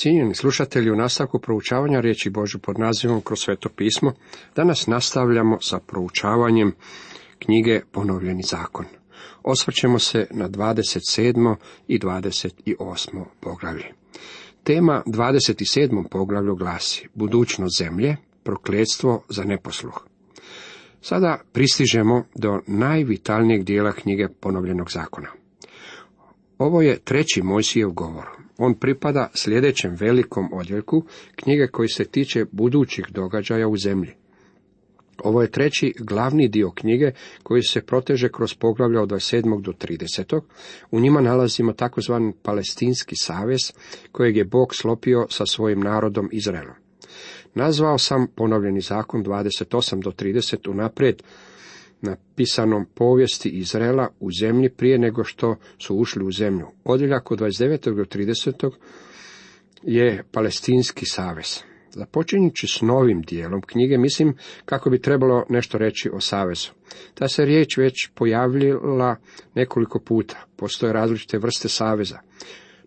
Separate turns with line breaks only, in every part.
Cijenjeni slušatelji, u nastavku proučavanja riječi Božju pod nazivom kroz sveto pismo, danas nastavljamo sa proučavanjem knjige Ponovljeni zakon. Osvrćemo se na 27. i 28. poglavlje. Tema 27. poglavlju glasi Budućnost zemlje, prokletstvo za neposluh. Sada pristižemo do najvitalnijeg dijela knjige Ponovljenog zakona. Ovo je treći Mojsijev govor. On pripada sljedećem velikom odjeljku knjige koji se tiče budućih događaja u zemlji. Ovo je treći glavni dio knjige koji se proteže kroz poglavlja od 27. do 30. U njima nalazimo takozvani palestinski savez kojeg je Bog slopio sa svojim narodom Izraelom. Nazvao sam ponovljeni zakon 28 do 30 unaprijed napisanom povijesti Izraela u zemlji prije nego što su ušli u zemlju. Odjeljak od 29. do 30. je Palestinski savez. Započinjući s novim dijelom knjige, mislim kako bi trebalo nešto reći o savezu. Ta se riječ već pojavljila nekoliko puta. Postoje različite vrste saveza.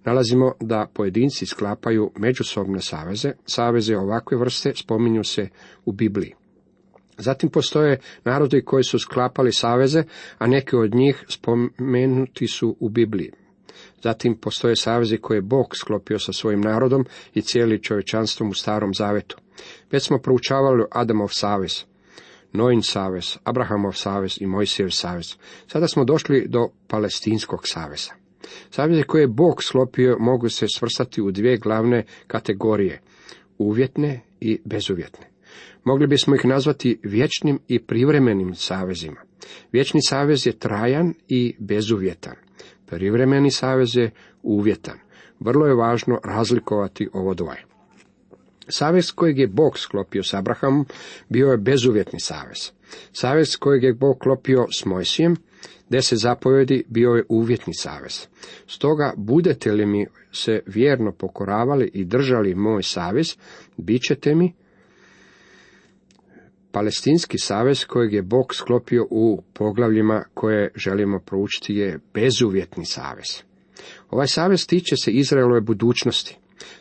Nalazimo da pojedinci sklapaju međusobne saveze. Saveze ovakve vrste spominju se u Bibliji. Zatim postoje narodi koji su sklapali saveze, a neki od njih spomenuti su u Bibliji. Zatim postoje savezi koje je Bog sklopio sa svojim narodom i cijeli čovječanstvom u starom zavetu. Već smo proučavali Adamov savez, Noin savez, Abrahamov savez i Mojsijev savez. Sada smo došli do Palestinskog saveza. Saveze koje je Bog sklopio mogu se svrstati u dvije glavne kategorije, uvjetne i bezuvjetne. Mogli bismo ih nazvati vječnim i privremenim savezima. Vječni savez je trajan i bezuvjetan. Privremeni savez je uvjetan. Vrlo je važno razlikovati ovo dvoje. Savez kojeg je Bog sklopio s Abrahamom bio je bezuvjetni savez. Savez kojeg je Bog sklopio s Mojsijem, deset zapovjedi, bio je uvjetni savez. Stoga budete li mi se vjerno pokoravali i držali moj savez, bit ćete mi Palestinski savez kojeg je Bog sklopio u poglavljima koje želimo proučiti je bezuvjetni savez. Ovaj savez tiče se Izraelove budućnosti.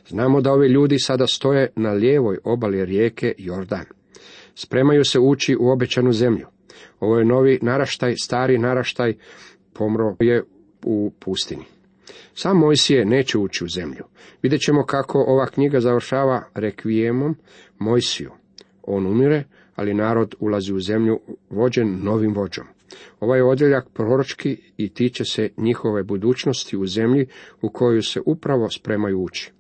Znamo da ovi ljudi sada stoje na lijevoj obali rijeke Jordan. Spremaju se ući u obećanu zemlju. Ovo je novi naraštaj, stari naraštaj, pomro je u pustini. Sam Mojsije neće ući u zemlju. Vidjet ćemo kako ova knjiga završava rekvijemom Mojsiju. On umire, ali narod ulazi u zemlju vođen novim vođom. Ovaj odjeljak proročki i tiče se njihove budućnosti u zemlji u koju se upravo spremaju ući.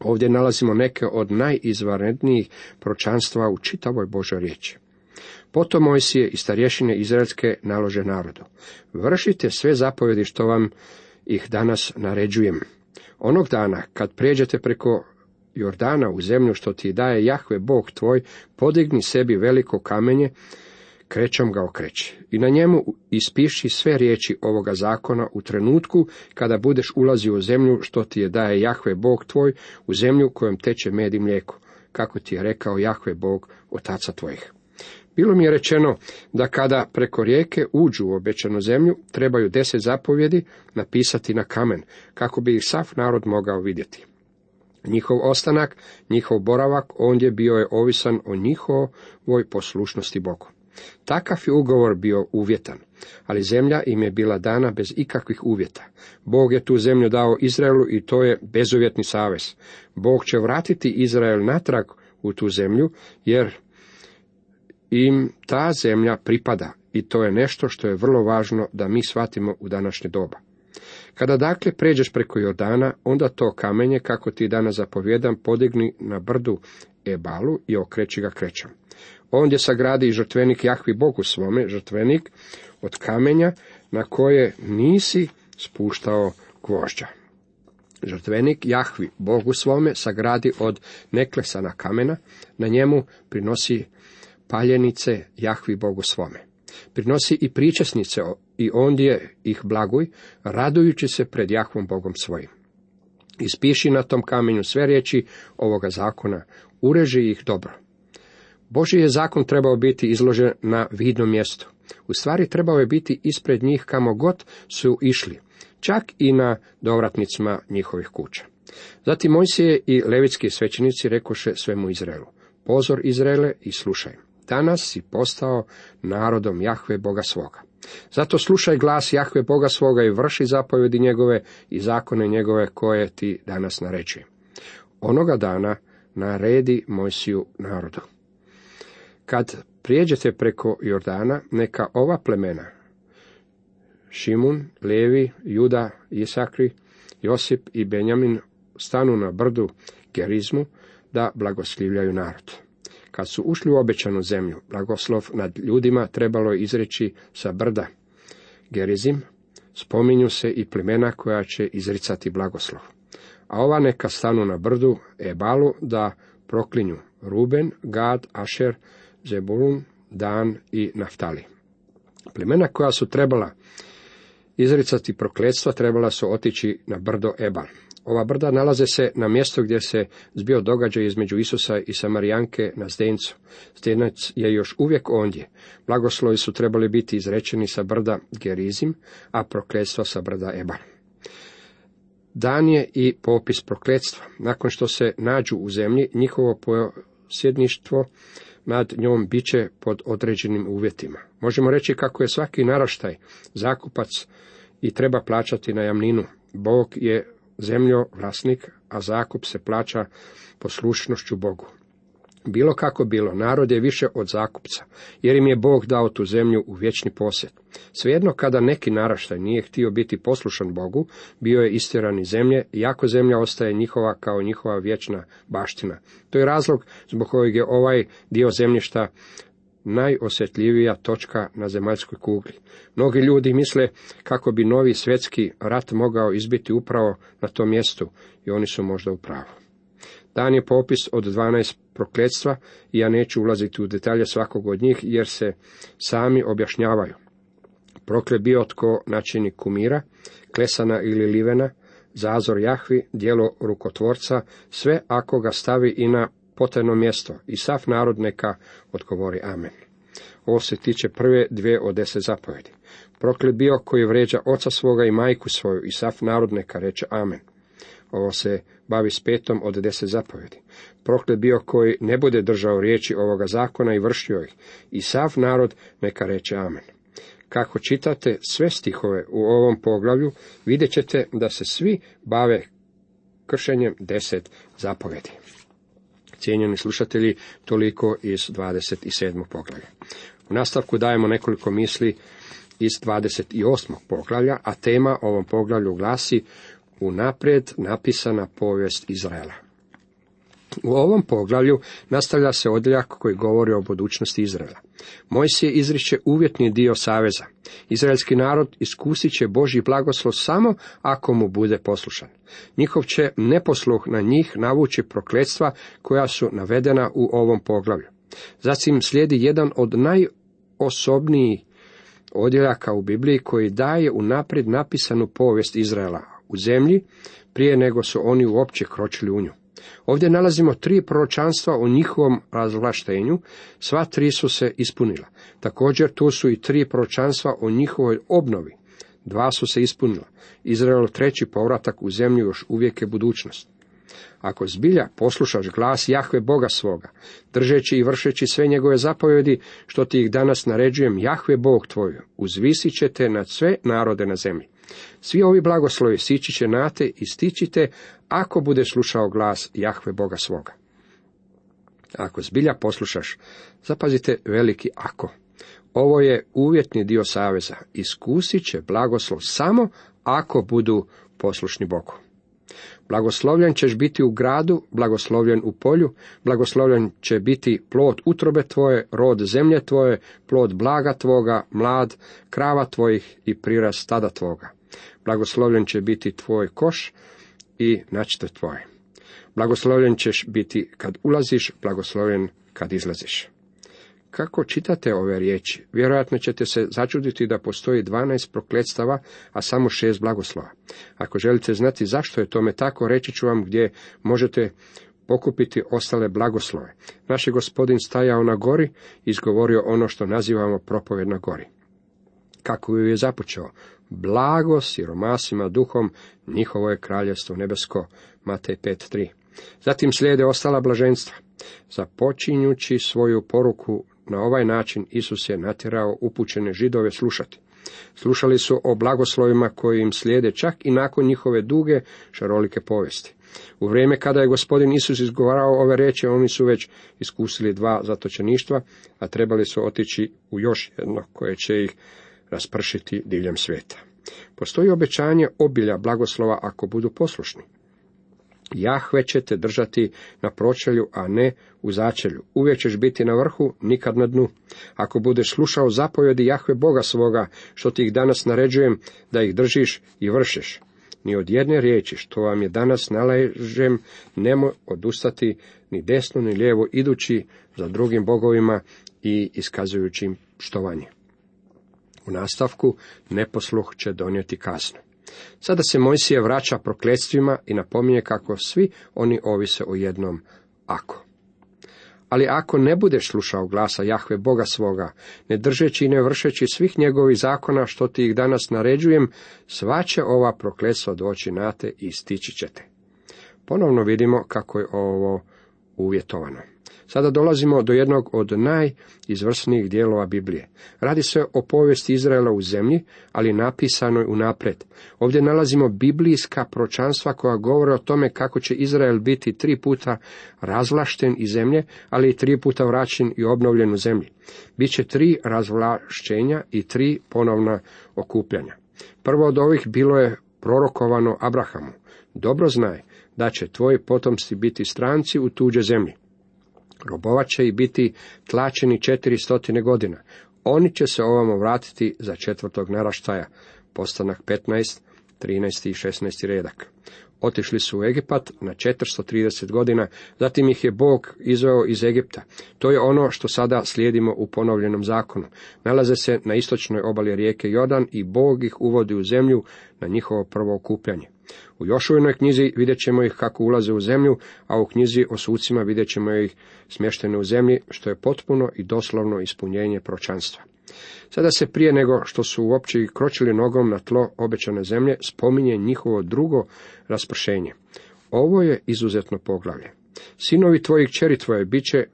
Ovdje nalazimo neke od najizvanrednijih pročanstva u čitavoj Božoj riječi. Potom Mojsije i starješine Izraelske nalože narodu. Vršite sve zapovjedi što vam ih danas naređujem. Onog dana, kad pređete preko Jordana u zemlju što ti daje Jahve Bog tvoj, podigni sebi veliko kamenje, krećom ga okreći. I na njemu ispiši sve riječi ovoga zakona u trenutku kada budeš ulazio u zemlju što ti je daje Jahve Bog tvoj, u zemlju kojom teče med i mlijeko, kako ti je rekao Jahve Bog otaca tvojih. Bilo mi je rečeno da kada preko rijeke uđu u obećanu zemlju, trebaju deset zapovjedi napisati na kamen, kako bi ih sav narod mogao vidjeti. Njihov ostanak, njihov boravak ondje bio je ovisan o njihovoj poslušnosti Bogu. Takav je ugovor bio uvjetan, ali zemlja im je bila dana bez ikakvih uvjeta. Bog je tu zemlju dao Izraelu i to je bezuvjetni savez. Bog će vratiti Izrael natrag u tu zemlju, jer im ta zemlja pripada i to je nešto što je vrlo važno da mi shvatimo u današnje doba. Kada dakle pređeš preko Jordana, onda to kamenje, kako ti danas zapovjedam, podigni na brdu Ebalu i okreći ga krećom. Ondje sagradi i žrtvenik Jahvi Bogu svome, žrtvenik od kamenja na koje nisi spuštao gvožđa. Žrtvenik Jahvi Bogu svome sagradi od neklesana kamena, na njemu prinosi paljenice Jahvi Bogu svome. Prinosi i pričesnice i ondje ih blaguj, radujući se pred Jahvom Bogom svojim. Ispiši na tom kamenju sve riječi ovoga zakona, ureži ih dobro. Božji je zakon trebao biti izložen na vidnom mjestu. U stvari trebao je biti ispred njih kamo god su išli. čak i na dovratnicima njihovih kuća. Zatim Mojsije i levitski svećenici rekoše svemu Izraelu, pozor Izraele i slušaj, danas si postao narodom Jahve Boga svoga. Zato slušaj glas Jahve Boga svoga i vrši zapovjedi njegove i zakone njegove koje ti danas naređuje. Onoga dana naredi Mojsiju narodu. Kad prijeđete preko Jordana, neka ova plemena, Šimun, Levi, Juda, Isakri, Josip i Benjamin stanu na brdu Gerizmu da blagoslivljaju narod. Kad su ušli u obećanu zemlju, blagoslov nad ljudima trebalo je izreći sa brda Gerizim, spominju se i plemena koja će izricati blagoslov. A ova neka stanu na brdu Ebalu da proklinju Ruben, Gad, Ašer, Zebulun, Dan i Naftali. Plemena koja su trebala izricati prokletstva trebala su otići na brdo Ebal. Ova brda nalaze se na mjestu gdje se zbio događaj između Isusa i Samarijanke na Zdencu. Zdenac je još uvijek ondje. Blagoslovi su trebali biti izrečeni sa brda Gerizim, a prokletstva sa brda Ebar. Dan je i popis prokletstva. Nakon što se nađu u zemlji, njihovo posjedništvo nad njom bit će pod određenim uvjetima. Možemo reći kako je svaki naraštaj zakupac i treba plaćati najamninu. Bog je zemljo vlasnik, a zakup se plaća poslušnošću Bogu. Bilo kako bilo, narod je više od zakupca, jer im je Bog dao tu zemlju u vječni posjed. Svejedno kada neki naraštaj nije htio biti poslušan Bogu, bio je istjeran iz zemlje, iako zemlja ostaje njihova kao njihova vječna baština. To je razlog zbog kojeg je ovaj dio zemljišta najosjetljivija točka na zemaljskoj kugli. Mnogi ljudi misle kako bi novi svjetski rat mogao izbiti upravo na tom mjestu i oni su možda u pravu. Dan je popis od 12 prokletstva i ja neću ulaziti u detalje svakog od njih jer se sami objašnjavaju. Proklet bio tko načini kumira, klesana ili livena, zazor Jahvi, dijelo rukotvorca, sve ako ga stavi i na potrebno mjesto i sav narod neka odgovori amen. Ovo se tiče prve dvije od deset zapovjedi. Proklet bio koji vređa oca svoga i majku svoju i sav narod neka reče amen. Ovo se bavi s petom od deset zapovjedi. Proklet bio koji ne bude držao riječi ovoga zakona i vršio ih. I sav narod neka reče amen. Kako čitate sve stihove u ovom poglavlju, vidjet ćete da se svi bave kršenjem deset zapovjedi. Cijenjeni slušatelji, toliko iz 27. poglavlja. U nastavku dajemo nekoliko misli iz 28. poglavlja, a tema ovom poglavlju glasi unaprijed napisana povijest Izraela. U ovom poglavlju nastavlja se odjeljak koji govori o budućnosti Izraela. Mojsije izriče uvjetni dio saveza. Izraelski narod iskusit će Božji blagoslov samo ako mu bude poslušan. Njihov će neposluh na njih navući prokletstva koja su navedena u ovom poglavlju. Zatim slijedi jedan od najosobnijih odjeljaka u Bibliji koji daje unaprijed napisanu povijest Izraela u zemlji prije nego su oni uopće kročili u nju. Ovdje nalazimo tri proročanstva o njihovom razvlaštenju, sva tri su se ispunila. Također tu su i tri proročanstva o njihovoj obnovi. Dva su se ispunila. Izrael treći povratak u zemlju još uvijek je budućnost. Ako zbilja poslušaš glas Jahve Boga svoga, držeći i vršeći sve njegove zapovjedi, što ti ih danas naređujem, Jahve Bog tvoj, uzvisit ćete nad sve narode na zemlji. Svi ovi blagoslovi sići će na te i stićite ako bude slušao glas Jahve Boga svoga. Ako zbilja poslušaš, zapazite veliki ako. Ovo je uvjetni dio saveza. Iskusit će blagoslov samo ako budu poslušni Bogu. Blagoslovljen ćeš biti u gradu, blagoslovljen u polju, blagoslovljen će biti plod utrobe tvoje, rod zemlje tvoje, plod blaga tvoga, mlad, krava tvojih i prirast stada tvoga. Blagoslovljen će biti tvoj koš i načite tvoje. Blagoslovljen ćeš biti kad ulaziš, blagoslovljen kad izlaziš. Kako čitate ove riječi, vjerojatno ćete se začuditi da postoji 12 prokletstava, a samo šest blagoslova. Ako želite znati zašto je tome tako, reći ću vam gdje možete pokupiti ostale blagoslove. Naš je gospodin stajao na gori i izgovorio ono što nazivamo propovjed na gori. kako ju je započeo. Blago siromasima duhom, njihovo je kraljevstvo nebesko. Matej 5.3. Zatim slijede ostala blaženstva. Započinjući svoju poruku na ovaj način Isus je natjerao upućene židove slušati. Slušali su o blagoslovima koji im slijede čak i nakon njihove duge šarolike povesti. U vrijeme kada je gospodin Isus izgovarao ove riječi, oni su već iskusili dva zatočeništva, a trebali su otići u još jedno koje će ih raspršiti diljem svijeta. Postoji obećanje obilja blagoslova ako budu poslušni. Jahve će te držati na pročelju, a ne u začelju. Uvijek ćeš biti na vrhu, nikad na dnu. Ako budeš slušao zapovjedi Jahve Boga svoga, što ti ih danas naređujem, da ih držiš i vršeš. Ni od jedne riječi, što vam je danas nalažem, nemo odustati ni desno ni lijevo, idući za drugim bogovima i iskazujući im štovanje. U nastavku neposluh će donijeti kasno. Sada se Mojsije vraća prokletstvima i napominje kako svi oni ovise o jednom ako. Ali ako ne budeš slušao glasa Jahve Boga svoga, ne držeći i ne vršeći svih njegovih zakona što ti ih danas naređujem, sva će ova prokletstva doći na te i stići ćete. Ponovno vidimo kako je ovo uvjetovano. Sada dolazimo do jednog od najizvrsnijih dijelova Biblije. Radi se o povijesti Izraela u zemlji, ali napisanoj unaprijed. Ovdje nalazimo biblijska pročanstva koja govore o tome kako će Izrael biti tri puta razvlašten iz zemlje, ali i tri puta vraćen i obnovljen u zemlji. Biće tri razvlašćenja i tri ponovna okupljanja. Prvo od ovih bilo je prorokovano Abrahamu. Dobro znaj da će tvoji potomci biti stranci u tuđe zemlji. Robovat će i biti tlačeni četiri stotine godina. Oni će se ovamo vratiti za četvrtog naraštaja. Postanak 15, 13 i 16 redak. Otišli su u Egipat na 430 godina, zatim ih je Bog izveo iz Egipta. To je ono što sada slijedimo u ponovljenom zakonu. Nalaze se na istočnoj obali rijeke Jordan i Bog ih uvodi u zemlju na njihovo prvo okupljanje. U Jošuvinoj knjizi vidjet ćemo ih kako ulaze u zemlju, a u knjizi o sucima vidjet ćemo ih smještene u zemlji, što je potpuno i doslovno ispunjenje pročanstva. Sada se prije nego što su uopće kročili nogom na tlo obećane zemlje, spominje njihovo drugo raspršenje. Ovo je izuzetno poglavlje. Sinovi tvojih čeri tvoje bit će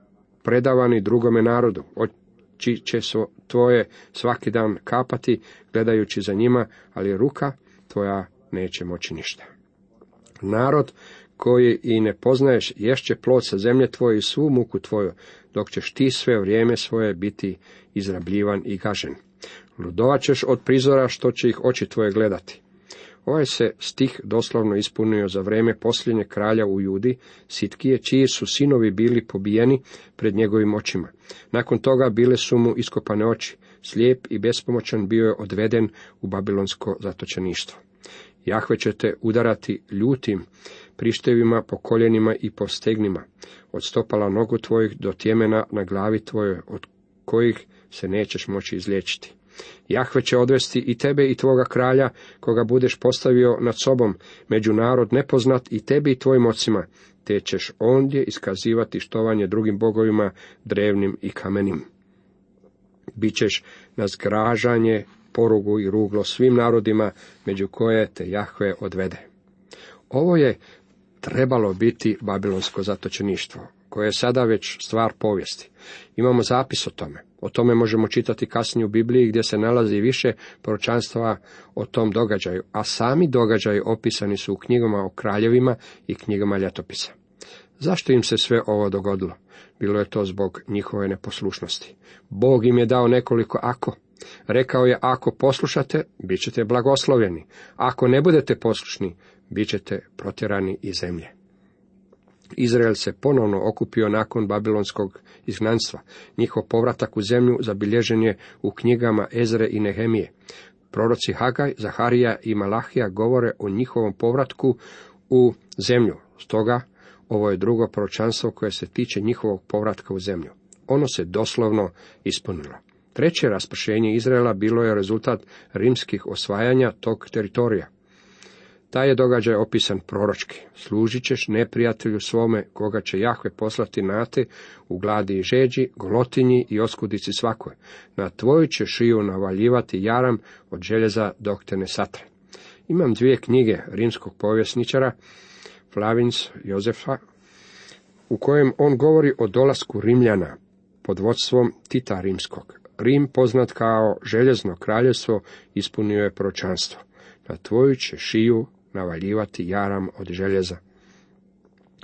predavani drugome narodu, oči će so tvoje svaki dan kapati, gledajući za njima, ali ruka tvoja neće moći ništa. Narod koji i ne poznaješ ješće plod sa zemlje tvoje i svu muku tvoju, dok ćeš ti sve vrijeme svoje biti izrabljivan i gažen. Ludovat ćeš od prizora što će ih oči tvoje gledati. Ovaj se stih doslovno ispunio za vrijeme posljednje kralja u Judi, Sitkije, čiji su sinovi bili pobijeni pred njegovim očima. Nakon toga bile su mu iskopane oči, slijep i bespomoćan bio je odveden u babilonsko zatočeništvo. Jahve ćete udarati ljutim prištevima po koljenima i po stegnima, od stopala nogu tvojih do tjemena na glavi tvojoj, od kojih se nećeš moći izliječiti. Jahve će odvesti i tebe i tvoga kralja, koga budeš postavio nad sobom, među narod nepoznat i tebi i tvojim ocima, te ćeš ondje iskazivati štovanje drugim bogovima, drevnim i kamenim. Bićeš na zgražanje, porugu i ruglo svim narodima, među koje te Jahve odvede. Ovo je trebalo biti babilonsko zatočeništvo, koje je sada već stvar povijesti. Imamo zapis o tome. O tome možemo čitati kasnije u Bibliji gdje se nalazi više proročanstva o tom događaju, a sami događaji opisani su u knjigama o kraljevima i knjigama ljetopisa. Zašto im se sve ovo dogodilo? Bilo je to zbog njihove neposlušnosti. Bog im je dao nekoliko ako. Rekao je, ako poslušate, bit ćete blagoslovljeni. Ako ne budete poslušni, bit ćete protjerani iz zemlje. Izrael se ponovno okupio nakon babilonskog izgnanstva. Njihov povratak u zemlju zabilježen je u knjigama Ezre i Nehemije. Proroci Hagaj, Zaharija i Malahija govore o njihovom povratku u zemlju. Stoga ovo je drugo proročanstvo koje se tiče njihovog povratka u zemlju. Ono se doslovno ispunilo. Treće raspršenje Izraela bilo je rezultat rimskih osvajanja tog teritorija. Taj je događaj opisan proročki. Služit ćeš neprijatelju svome, koga će Jahve poslati na te, u gladi i žeđi, golotinji i oskudici svakoj. Na tvoju će šiju navaljivati jaram od željeza dok te ne satre. Imam dvije knjige rimskog povjesničara, Flavins Jozefa, u kojem on govori o dolasku Rimljana pod vodstvom Tita Rimskog. Rim, poznat kao željezno kraljevstvo, ispunio je pročanstvo. Na tvoju će šiju navaljivati jaram od željeza.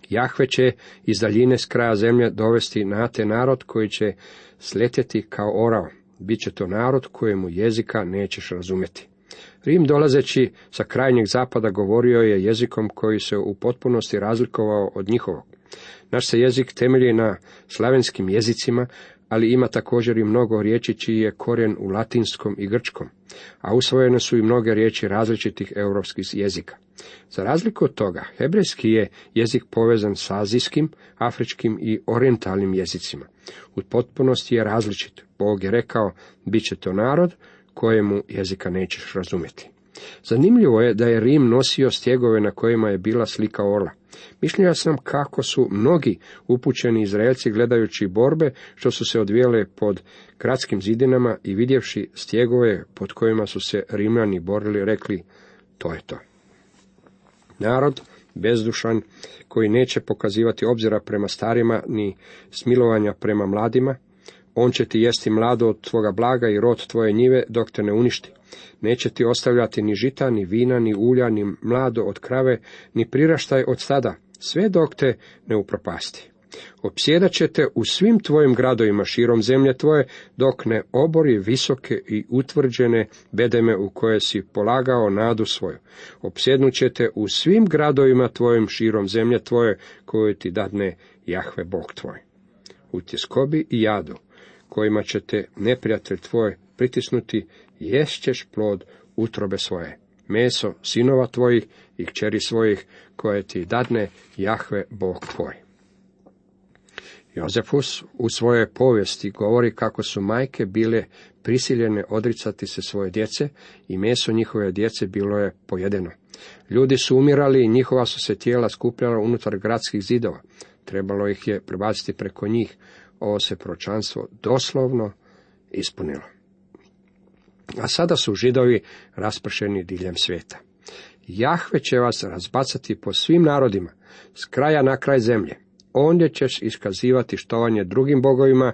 Jahve će iz daljine s kraja zemlje dovesti na te narod koji će sletjeti kao orao. Biće to narod kojemu jezika nećeš razumjeti. Rim dolazeći sa krajnjeg zapada govorio je jezikom koji se u potpunosti razlikovao od njihovog. Naš se jezik temelji na slavenskim jezicima, ali ima također i mnogo riječi čiji je korijen u latinskom i grčkom, a usvojene su i mnoge riječi različitih europskih jezika. Za razliku od toga, hebrejski je jezik povezan s azijskim, afričkim i orientalnim jezicima. U potpunosti je različit. Bog je rekao, bit će to narod kojemu jezika nećeš razumjeti. Zanimljivo je da je Rim nosio stjegove na kojima je bila slika orla. Mišljenja sam kako su mnogi upućeni Izraelci gledajući borbe što su se odvijele pod gradskim zidinama i vidjevši stjegove pod kojima su se Rimljani borili, rekli to je to. Narod bezdušan koji neće pokazivati obzira prema starima ni smilovanja prema mladima, on će ti jesti mlado od tvoga blaga i rod tvoje njive dok te ne uništi. Neće ti ostavljati ni žita, ni vina, ni ulja, ni mlado od krave, ni priraštaj od stada, sve dok te ne upropasti. Opsjedat će te u svim tvojim gradovima širom zemlje tvoje, dok ne obori visoke i utvrđene bedeme u koje si polagao nadu svoju. Opsjednut će te u svim gradovima tvojim širom zemlje tvoje, koju ti dadne Jahve Bog tvoj. U tjeskobi i jadu, kojima će te neprijatelj tvoj pritisnuti, ješćeš plod utrobe svoje, meso sinova tvojih i kćeri svojih, koje ti dadne Jahve Bog tvoj. Jozefus u svojoj povijesti govori kako su majke bile prisiljene odricati se svoje djece i meso njihove djece bilo je pojedeno. Ljudi su umirali i njihova su se tijela skupljala unutar gradskih zidova. Trebalo ih je prebaciti preko njih. Ovo se pročanstvo doslovno ispunilo. A sada su židovi raspršeni diljem svijeta. Jahve će vas razbacati po svim narodima, s kraja na kraj zemlje. Ondje ćeš iskazivati štovanje drugim bogovima,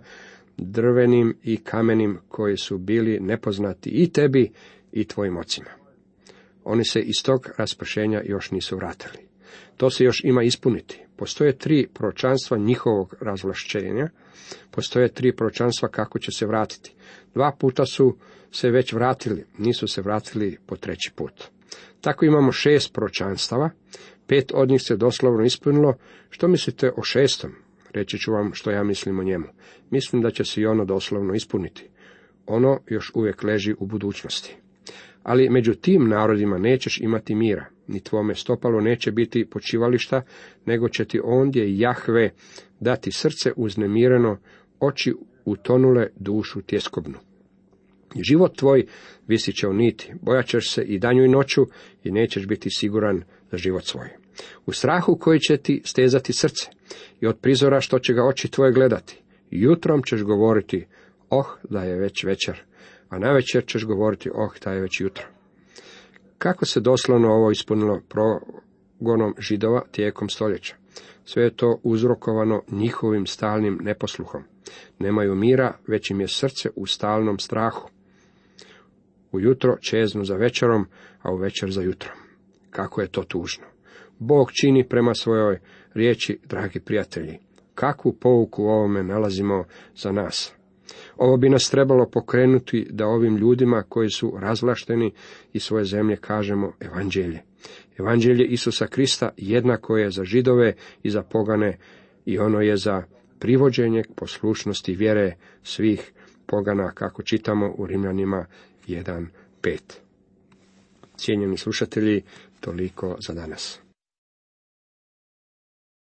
drvenim i kamenim koji su bili nepoznati i tebi i tvojim ocima. Oni se iz tog raspršenja još nisu vratili. To se još ima ispuniti. Postoje tri pročanstva njihovog razvlašćenja, postoje tri pročanstva kako će se vratiti. Dva puta su se već vratili, nisu se vratili po treći put. Tako imamo šest pročanstava, pet od njih se doslovno ispunilo. Što mislite o šestom? Reći ću vam što ja mislim o njemu. Mislim da će se i ono doslovno ispuniti. Ono još uvijek leži u budućnosti. Ali među tim narodima nećeš imati mira, ni tvome stopalo neće biti počivališta, nego će ti ondje Jahve dati srce uznemireno, oči utonule, dušu tjeskobnu. Život tvoj visit će u niti, bojat ćeš se i danju i noću i nećeš biti siguran za život svoj. U strahu koji će ti stezati srce i od prizora što će ga oči tvoje gledati. Jutrom ćeš govoriti, oh da je već večer, a navečer ćeš govoriti, oh da je već jutro. Kako se doslovno ovo ispunilo progonom židova tijekom stoljeća? Sve je to uzrokovano njihovim stalnim neposluhom. Nemaju mira, već im je srce u stalnom strahu. Ujutro čeznu za večerom, a u večer za jutrom. Kako je to tužno. Bog čini prema svojoj riječi, dragi prijatelji. Kakvu pouku u ovome nalazimo za nas? Ovo bi nas trebalo pokrenuti da ovim ljudima koji su razvlašteni i svoje zemlje kažemo evanđelje. Evanđelje Isusa Krista jednako je za židove i za pogane i ono je za privođenje poslušnosti vjere svih pogana kako čitamo u Rimljanima 1.5. Cijenjeni slušatelji, toliko za danas.